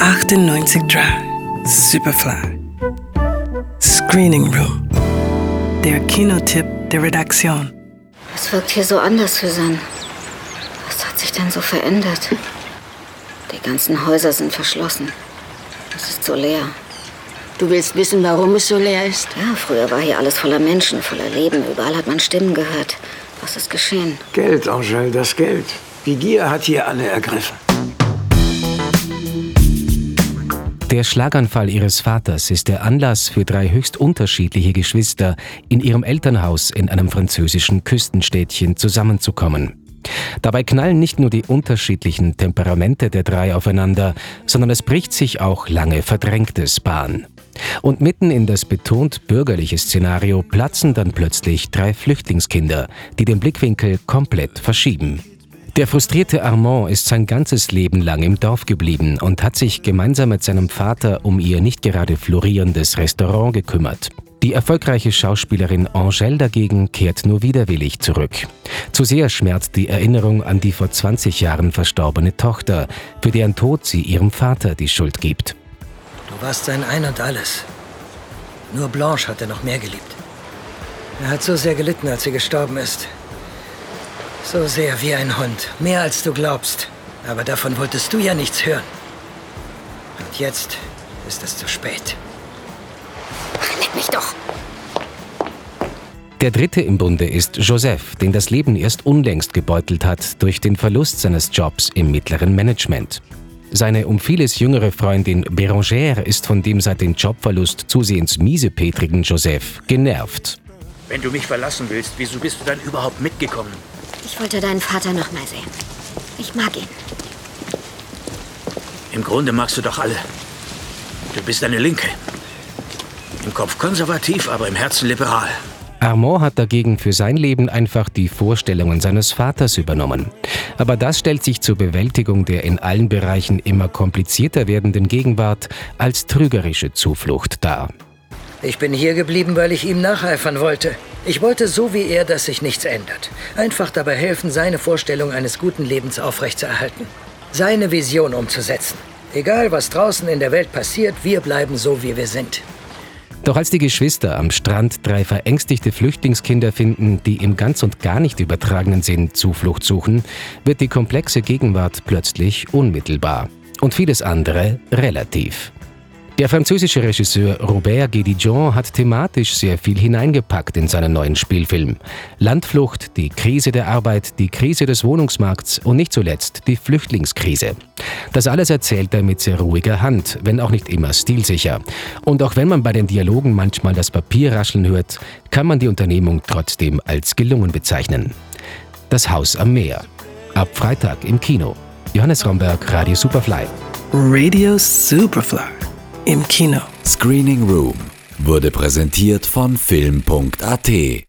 98 Drive. Superfly. Screening Room. Der Kinotipp der Redaktion. Es wirkt hier so anders, Susanne. Was hat sich denn so verändert? Die ganzen Häuser sind verschlossen. Es ist so leer. Du willst wissen, warum es so leer ist? Ja, früher war hier alles voller Menschen, voller Leben. Überall hat man Stimmen gehört. Was ist geschehen? Geld, Angel, das Geld. Die Gier hat hier alle ergriffen. Der Schlaganfall ihres Vaters ist der Anlass für drei höchst unterschiedliche Geschwister, in ihrem Elternhaus in einem französischen Küstenstädtchen zusammenzukommen. Dabei knallen nicht nur die unterschiedlichen Temperamente der drei aufeinander, sondern es bricht sich auch lange Verdrängtes Bahn. Und mitten in das betont bürgerliche Szenario platzen dann plötzlich drei Flüchtlingskinder, die den Blickwinkel komplett verschieben. Der frustrierte Armand ist sein ganzes Leben lang im Dorf geblieben und hat sich gemeinsam mit seinem Vater um ihr nicht gerade florierendes Restaurant gekümmert. Die erfolgreiche Schauspielerin Angèle dagegen kehrt nur widerwillig zurück. Zu sehr schmerzt die Erinnerung an die vor 20 Jahren verstorbene Tochter, für deren Tod sie ihrem Vater die Schuld gibt. Du warst sein Ein und alles. Nur Blanche hat er noch mehr geliebt. Er hat so sehr gelitten, als sie gestorben ist. So sehr wie ein Hund. Mehr als du glaubst. Aber davon wolltest du ja nichts hören. Und jetzt ist es zu spät. Leck mich doch! Der dritte im Bunde ist Joseph, den das Leben erst unlängst gebeutelt hat durch den Verlust seines Jobs im mittleren Management. Seine um vieles jüngere Freundin Bérangère ist von dem seit dem Jobverlust zusehends miesepetrigen Joseph genervt. Wenn du mich verlassen willst, wieso bist du dann überhaupt mitgekommen? Ich wollte deinen Vater noch mal sehen. Ich mag ihn. Im Grunde magst du doch alle. Du bist eine Linke. Im Kopf konservativ, aber im Herzen liberal. Armand hat dagegen für sein Leben einfach die Vorstellungen seines Vaters übernommen. Aber das stellt sich zur Bewältigung der in allen Bereichen immer komplizierter werdenden Gegenwart als trügerische Zuflucht dar. Ich bin hier geblieben, weil ich ihm nacheifern wollte. Ich wollte so wie er, dass sich nichts ändert. Einfach dabei helfen, seine Vorstellung eines guten Lebens aufrechtzuerhalten. Seine Vision umzusetzen. Egal, was draußen in der Welt passiert, wir bleiben so, wie wir sind. Doch als die Geschwister am Strand drei verängstigte Flüchtlingskinder finden, die im ganz und gar nicht übertragenen Sinn Zuflucht suchen, wird die komplexe Gegenwart plötzlich unmittelbar und vieles andere relativ. Der französische Regisseur Robert Guédidjon hat thematisch sehr viel hineingepackt in seinen neuen Spielfilm. Landflucht, die Krise der Arbeit, die Krise des Wohnungsmarkts und nicht zuletzt die Flüchtlingskrise. Das alles erzählt er mit sehr ruhiger Hand, wenn auch nicht immer stilsicher. Und auch wenn man bei den Dialogen manchmal das Papier rascheln hört, kann man die Unternehmung trotzdem als gelungen bezeichnen. Das Haus am Meer. Ab Freitag im Kino. Johannes Romberg, Radio Superfly. Radio Superfly. Im Kino. Screening Room wurde präsentiert von Film.at